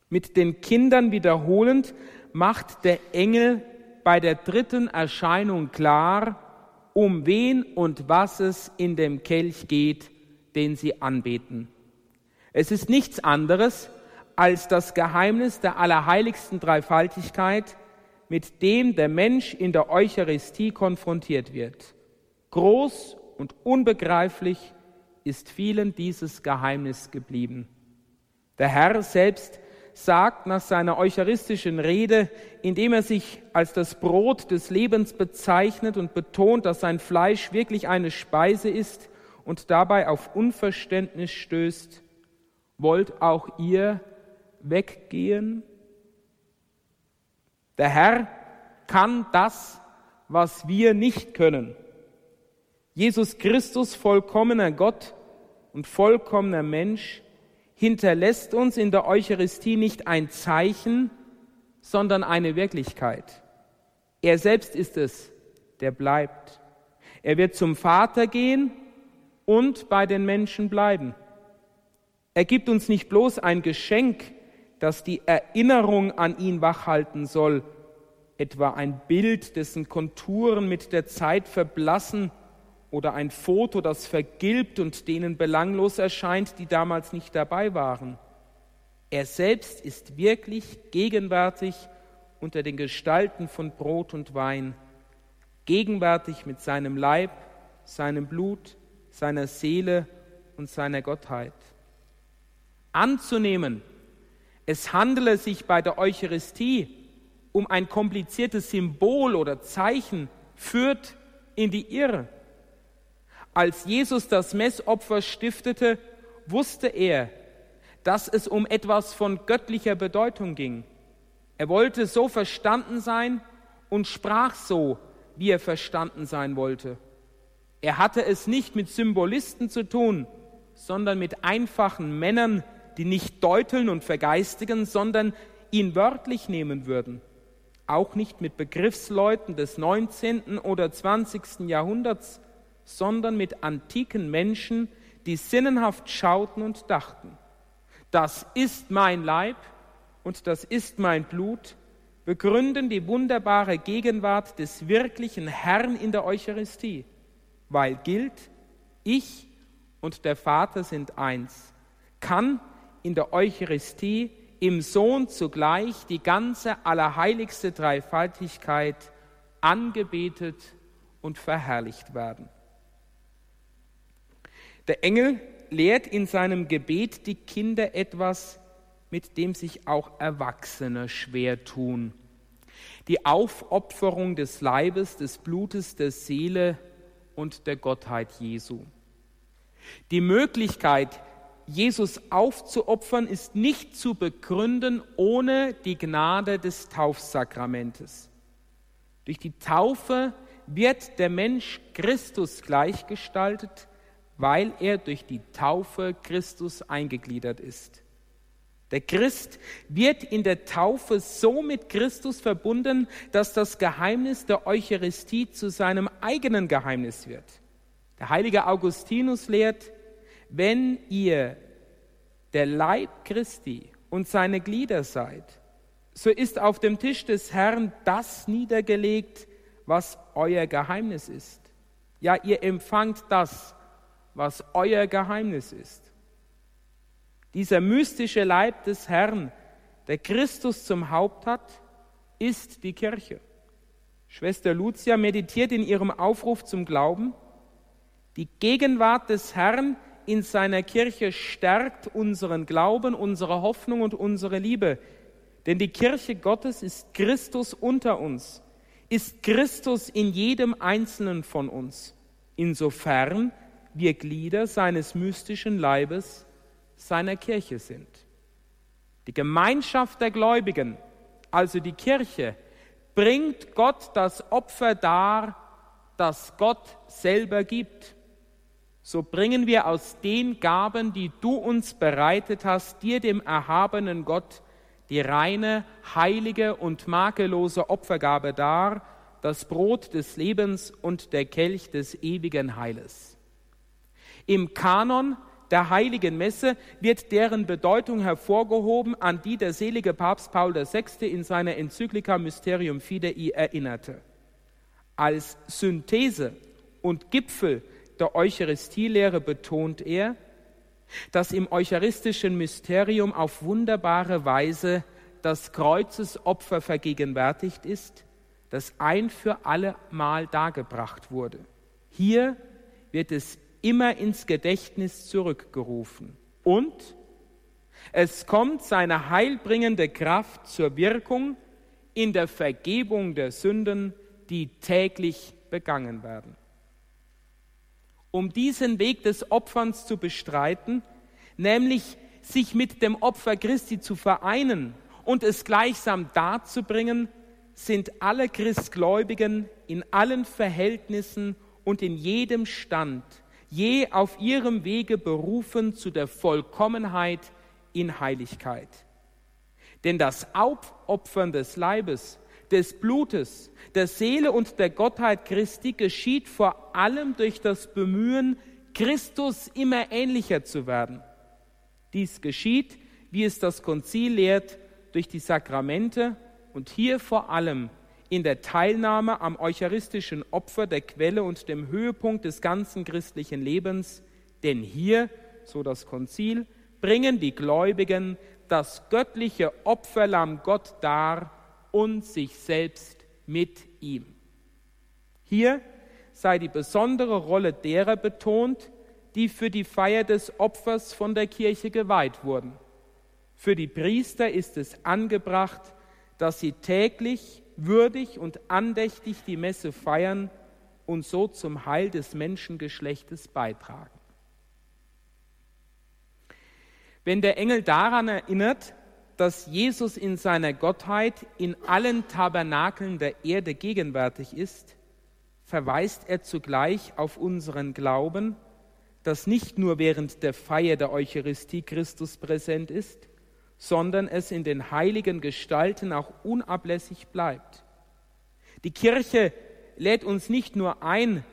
Mit den Kindern wiederholend macht der Engel bei der dritten Erscheinung klar, um wen und was es in dem Kelch geht, den sie anbeten. Es ist nichts anderes als das Geheimnis der allerheiligsten Dreifaltigkeit, mit dem der Mensch in der Eucharistie konfrontiert wird. Groß und unbegreiflich ist vielen dieses Geheimnis geblieben. Der Herr selbst sagt nach seiner eucharistischen Rede, indem er sich als das Brot des Lebens bezeichnet und betont, dass sein Fleisch wirklich eine Speise ist und dabei auf Unverständnis stößt, wollt auch ihr weggehen? Der Herr kann das, was wir nicht können. Jesus Christus, vollkommener Gott und vollkommener Mensch, hinterlässt uns in der Eucharistie nicht ein Zeichen, sondern eine Wirklichkeit. Er selbst ist es, der bleibt. Er wird zum Vater gehen und bei den Menschen bleiben. Er gibt uns nicht bloß ein Geschenk, das die Erinnerung an ihn wachhalten soll, etwa ein Bild, dessen Konturen mit der Zeit verblassen oder ein Foto, das vergilbt und denen belanglos erscheint, die damals nicht dabei waren. Er selbst ist wirklich gegenwärtig unter den Gestalten von Brot und Wein, gegenwärtig mit seinem Leib, seinem Blut, seiner Seele und seiner Gottheit. Anzunehmen, es handele sich bei der Eucharistie um ein kompliziertes Symbol oder Zeichen, führt in die Irre. Als Jesus das Messopfer stiftete, wusste er, dass es um etwas von göttlicher Bedeutung ging. Er wollte so verstanden sein und sprach so, wie er verstanden sein wollte. Er hatte es nicht mit Symbolisten zu tun, sondern mit einfachen Männern, die nicht deuteln und vergeistigen, sondern ihn wörtlich nehmen würden. Auch nicht mit Begriffsleuten des 19. oder 20. Jahrhunderts, sondern mit antiken Menschen, die sinnenhaft schauten und dachten, das ist mein Leib, und das ist mein Blut, begründen die wunderbare Gegenwart des wirklichen Herrn in der Eucharistie, weil gilt, ich und der Vater sind eins, kann in der Eucharistie im Sohn zugleich die ganze allerheiligste Dreifaltigkeit angebetet und verherrlicht werden. Der Engel lehrt in seinem Gebet die Kinder etwas, mit dem sich auch Erwachsene schwer tun. Die Aufopferung des Leibes, des Blutes, der Seele und der Gottheit Jesu. Die Möglichkeit, Jesus aufzuopfern, ist nicht zu begründen ohne die Gnade des Taufsakramentes. Durch die Taufe wird der Mensch Christus gleichgestaltet, weil er durch die Taufe Christus eingegliedert ist. Der Christ wird in der Taufe so mit Christus verbunden, dass das Geheimnis der Eucharistie zu seinem eigenen Geheimnis wird. Der heilige Augustinus lehrt, wenn ihr der Leib Christi und seine Glieder seid, so ist auf dem Tisch des Herrn das niedergelegt, was euer Geheimnis ist. Ja, ihr empfangt das, was euer Geheimnis ist. Dieser mystische Leib des Herrn, der Christus zum Haupt hat, ist die Kirche. Schwester Lucia meditiert in ihrem Aufruf zum Glauben, die Gegenwart des Herrn in seiner Kirche stärkt unseren Glauben, unsere Hoffnung und unsere Liebe. Denn die Kirche Gottes ist Christus unter uns, ist Christus in jedem Einzelnen von uns, insofern wir Glieder seines mystischen Leibes seiner Kirche sind. Die Gemeinschaft der Gläubigen, also die Kirche, bringt Gott das Opfer dar, das Gott selber gibt. So bringen wir aus den Gaben, die du uns bereitet hast, dir dem erhabenen Gott die reine, heilige und makellose Opfergabe dar, das Brot des Lebens und der Kelch des ewigen Heiles. Im Kanon der heiligen Messe wird deren Bedeutung hervorgehoben, an die der selige Papst Paul VI. in seiner Enzyklika Mysterium Fidei erinnerte. Als Synthese und Gipfel der Eucharistielehre betont er, dass im eucharistischen Mysterium auf wunderbare Weise das Kreuzesopfer vergegenwärtigt ist, das ein für alle Mal dargebracht wurde. Hier wird es immer ins Gedächtnis zurückgerufen. Und es kommt seine heilbringende Kraft zur Wirkung in der Vergebung der Sünden, die täglich begangen werden. Um diesen Weg des Opferns zu bestreiten, nämlich sich mit dem Opfer Christi zu vereinen und es gleichsam darzubringen, sind alle Christgläubigen in allen Verhältnissen und in jedem Stand je auf ihrem Wege berufen zu der Vollkommenheit in Heiligkeit. Denn das Aufopfern des Leibes, des Blutes, der Seele und der Gottheit Christi geschieht vor allem durch das Bemühen, Christus immer ähnlicher zu werden. Dies geschieht, wie es das Konzil lehrt, durch die Sakramente und hier vor allem in der Teilnahme am eucharistischen Opfer der Quelle und dem Höhepunkt des ganzen christlichen Lebens, denn hier, so das Konzil, bringen die Gläubigen das göttliche Opferlamm Gott dar und sich selbst mit ihm. Hier sei die besondere Rolle derer betont, die für die Feier des Opfers von der Kirche geweiht wurden. Für die Priester ist es angebracht, dass sie täglich würdig und andächtig die Messe feiern und so zum Heil des Menschengeschlechtes beitragen. Wenn der Engel daran erinnert, dass Jesus in seiner Gottheit in allen Tabernakeln der Erde gegenwärtig ist, verweist er zugleich auf unseren Glauben, dass nicht nur während der Feier der Eucharistie Christus präsent ist, sondern es in den heiligen Gestalten auch unablässig bleibt. Die Kirche lädt uns nicht nur ein,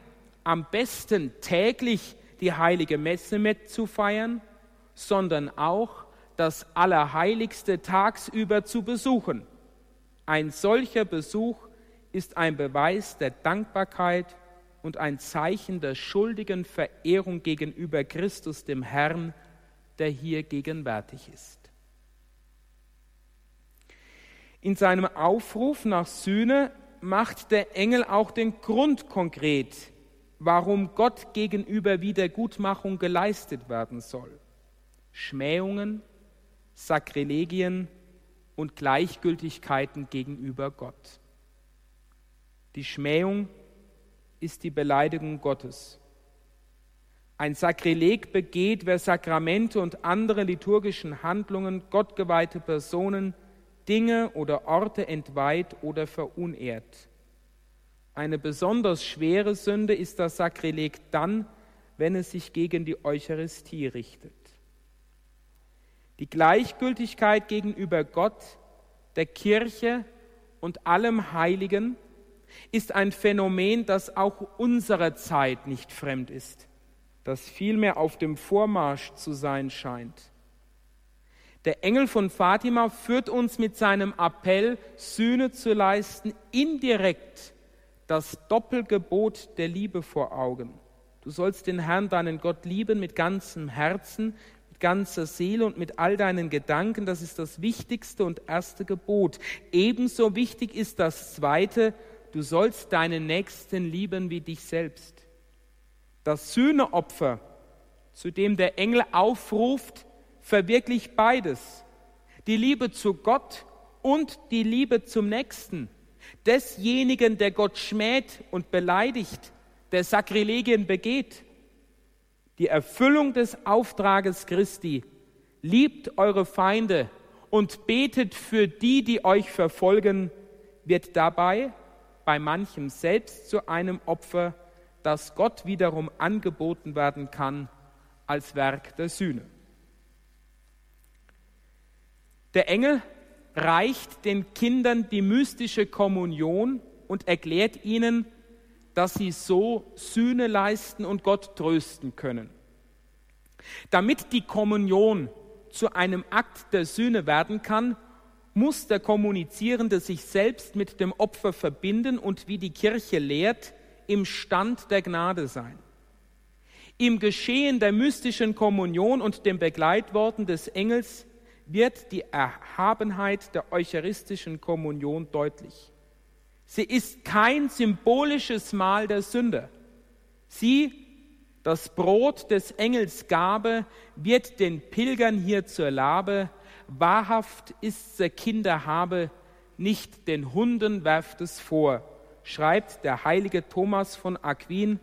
am besten täglich die heilige Messe mitzufeiern, sondern auch das Allerheiligste tagsüber zu besuchen. Ein solcher Besuch ist ein Beweis der Dankbarkeit und ein Zeichen der schuldigen Verehrung gegenüber Christus, dem Herrn, der hier gegenwärtig ist. In seinem Aufruf nach Sühne macht der Engel auch den Grund konkret, warum Gott gegenüber Wiedergutmachung geleistet werden soll. Schmähungen, Sakrilegien und Gleichgültigkeiten gegenüber Gott. Die Schmähung ist die Beleidigung Gottes. Ein Sakrileg begeht, wer Sakramente und andere liturgischen Handlungen gottgeweihte Personen Dinge oder Orte entweiht oder verunehrt. Eine besonders schwere Sünde ist das Sakrileg dann, wenn es sich gegen die Eucharistie richtet. Die Gleichgültigkeit gegenüber Gott, der Kirche und allem Heiligen ist ein Phänomen, das auch unserer Zeit nicht fremd ist, das vielmehr auf dem Vormarsch zu sein scheint. Der Engel von Fatima führt uns mit seinem Appell, Sühne zu leisten, indirekt das Doppelgebot der Liebe vor Augen. Du sollst den Herrn, deinen Gott, lieben mit ganzem Herzen, mit ganzer Seele und mit all deinen Gedanken. Das ist das wichtigste und erste Gebot. Ebenso wichtig ist das zweite, du sollst deinen Nächsten lieben wie dich selbst. Das Sühneopfer, zu dem der Engel aufruft, verwirklicht beides. Die Liebe zu Gott und die Liebe zum Nächsten. Desjenigen, der Gott schmäht und beleidigt, der Sakrilegien begeht. Die Erfüllung des Auftrages Christi. Liebt eure Feinde und betet für die, die euch verfolgen, wird dabei bei manchem selbst zu einem Opfer, das Gott wiederum angeboten werden kann als Werk der Sühne. Der Engel reicht den Kindern die mystische Kommunion und erklärt ihnen, dass sie so Sühne leisten und Gott trösten können. Damit die Kommunion zu einem Akt der Sühne werden kann, muss der Kommunizierende sich selbst mit dem Opfer verbinden und wie die Kirche lehrt, im Stand der Gnade sein. Im Geschehen der mystischen Kommunion und dem Begleitworten des Engels wird die Erhabenheit der eucharistischen Kommunion deutlich. Sie ist kein symbolisches Mahl der Sünde. Sie, das Brot des Engels Gabe, wird den Pilgern hier zur Labe. Wahrhaft ist der Kinderhabe, nicht den Hunden werft es vor, schreibt der heilige Thomas von Aquin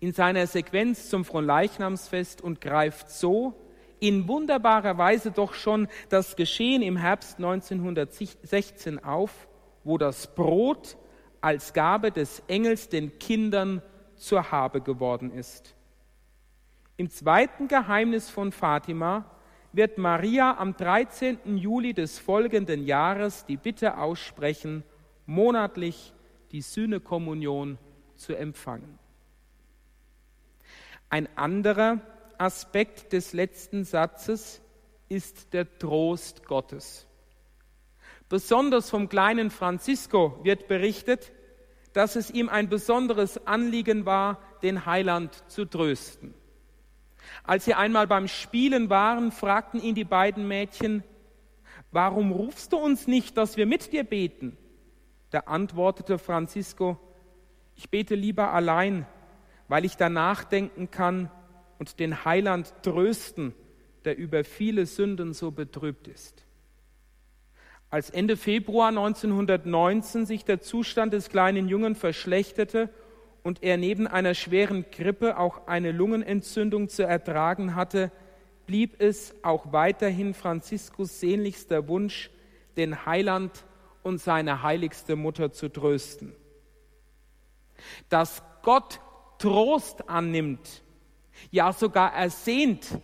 in seiner Sequenz zum Fronleichnamsfest und greift so in wunderbarer Weise doch schon das Geschehen im Herbst 1916 auf, wo das Brot als Gabe des Engels den Kindern zur Habe geworden ist. Im zweiten Geheimnis von Fatima wird Maria am 13. Juli des folgenden Jahres die Bitte aussprechen, monatlich die Sühnekommunion zu empfangen. Ein anderer Aspekt des letzten Satzes ist der Trost Gottes. Besonders vom kleinen Francisco wird berichtet, dass es ihm ein besonderes Anliegen war, den Heiland zu trösten. Als sie einmal beim Spielen waren, fragten ihn die beiden Mädchen, warum rufst du uns nicht, dass wir mit dir beten? Da antwortete Francisco, ich bete lieber allein, weil ich danach denken kann, und den Heiland trösten, der über viele Sünden so betrübt ist. Als Ende Februar 1919 sich der Zustand des kleinen Jungen verschlechterte und er neben einer schweren Grippe auch eine Lungenentzündung zu ertragen hatte, blieb es auch weiterhin Franziskus sehnlichster Wunsch, den Heiland und seine heiligste Mutter zu trösten. Dass Gott Trost annimmt, ja sogar ersehnt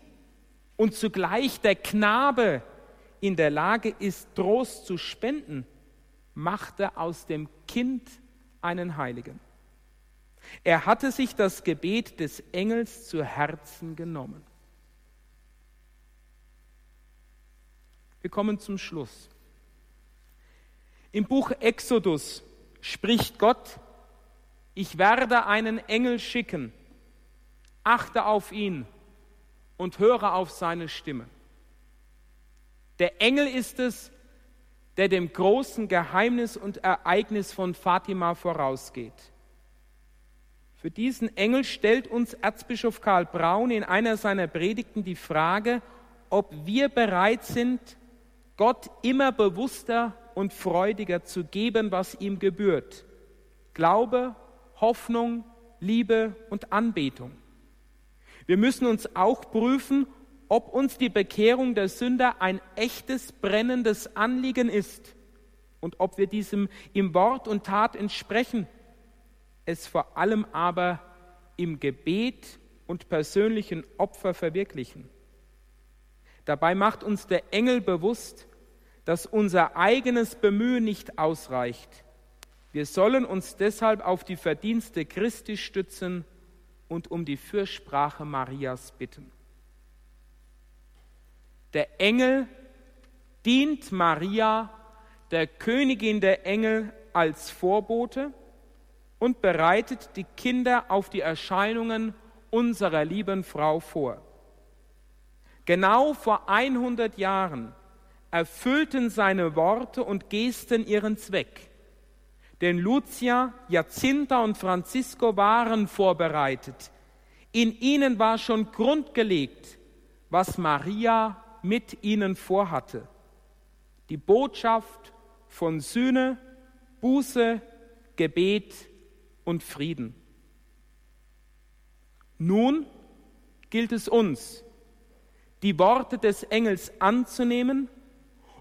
und zugleich der Knabe in der Lage ist, Trost zu spenden, machte aus dem Kind einen Heiligen. Er hatte sich das Gebet des Engels zu Herzen genommen. Wir kommen zum Schluss. Im Buch Exodus spricht Gott, ich werde einen Engel schicken, achte auf ihn und höre auf seine Stimme. Der Engel ist es, der dem großen Geheimnis und Ereignis von Fatima vorausgeht. Für diesen Engel stellt uns Erzbischof Karl Braun in einer seiner Predigten die Frage, ob wir bereit sind, Gott immer bewusster und freudiger zu geben, was ihm gebührt. Glaube, Hoffnung, Liebe und Anbetung. Wir müssen uns auch prüfen, ob uns die Bekehrung der Sünder ein echtes, brennendes Anliegen ist und ob wir diesem im Wort und Tat entsprechen, es vor allem aber im Gebet und persönlichen Opfer verwirklichen. Dabei macht uns der Engel bewusst, dass unser eigenes Bemühen nicht ausreicht. Wir sollen uns deshalb auf die Verdienste Christi stützen und um die Fürsprache Marias bitten. Der Engel dient Maria, der Königin der Engel, als Vorbote und bereitet die Kinder auf die Erscheinungen unserer lieben Frau vor. Genau vor 100 Jahren erfüllten seine Worte und Gesten ihren Zweck. Denn Lucia, Jacinta und Francisco waren vorbereitet. In ihnen war schon grundgelegt, was Maria mit ihnen vorhatte. Die Botschaft von Sühne, Buße, Gebet und Frieden. Nun gilt es uns, die Worte des Engels anzunehmen,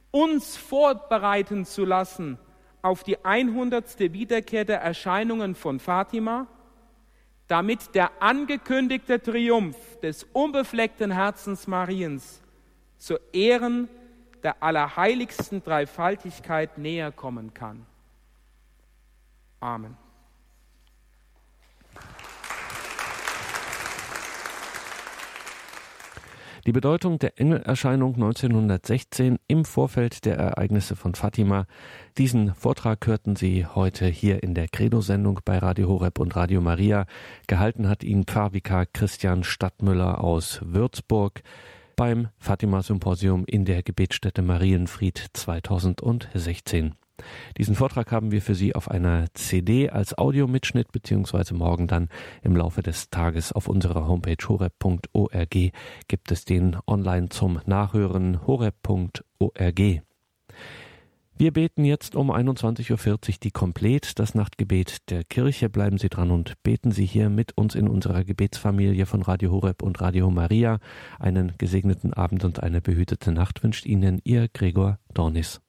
uns vorbereiten zu lassen auf die 100. Wiederkehr der Erscheinungen von Fatima, damit der angekündigte Triumph des unbefleckten Herzens Mariens zu Ehren der allerheiligsten Dreifaltigkeit näher kommen kann. Amen. Die Bedeutung der Engelerscheinung 1916 im Vorfeld der Ereignisse von Fatima. Diesen Vortrag hörten Sie heute hier in der Credo-Sendung bei Radio Horeb und Radio Maria. Gehalten hat ihn Pfarrvikar Christian Stadtmüller aus Würzburg beim Fatima-Symposium in der Gebetsstätte Marienfried 2016. Diesen Vortrag haben wir für Sie auf einer CD als Audiomitschnitt beziehungsweise morgen dann im Laufe des Tages auf unserer Homepage horeb.org gibt es den online zum Nachhören horeb.org. Wir beten jetzt um 21.40 Uhr die Komplet, das Nachtgebet der Kirche. Bleiben Sie dran und beten Sie hier mit uns in unserer Gebetsfamilie von Radio Horeb und Radio Maria. Einen gesegneten Abend und eine behütete Nacht wünscht Ihnen Ihr Gregor Dornis.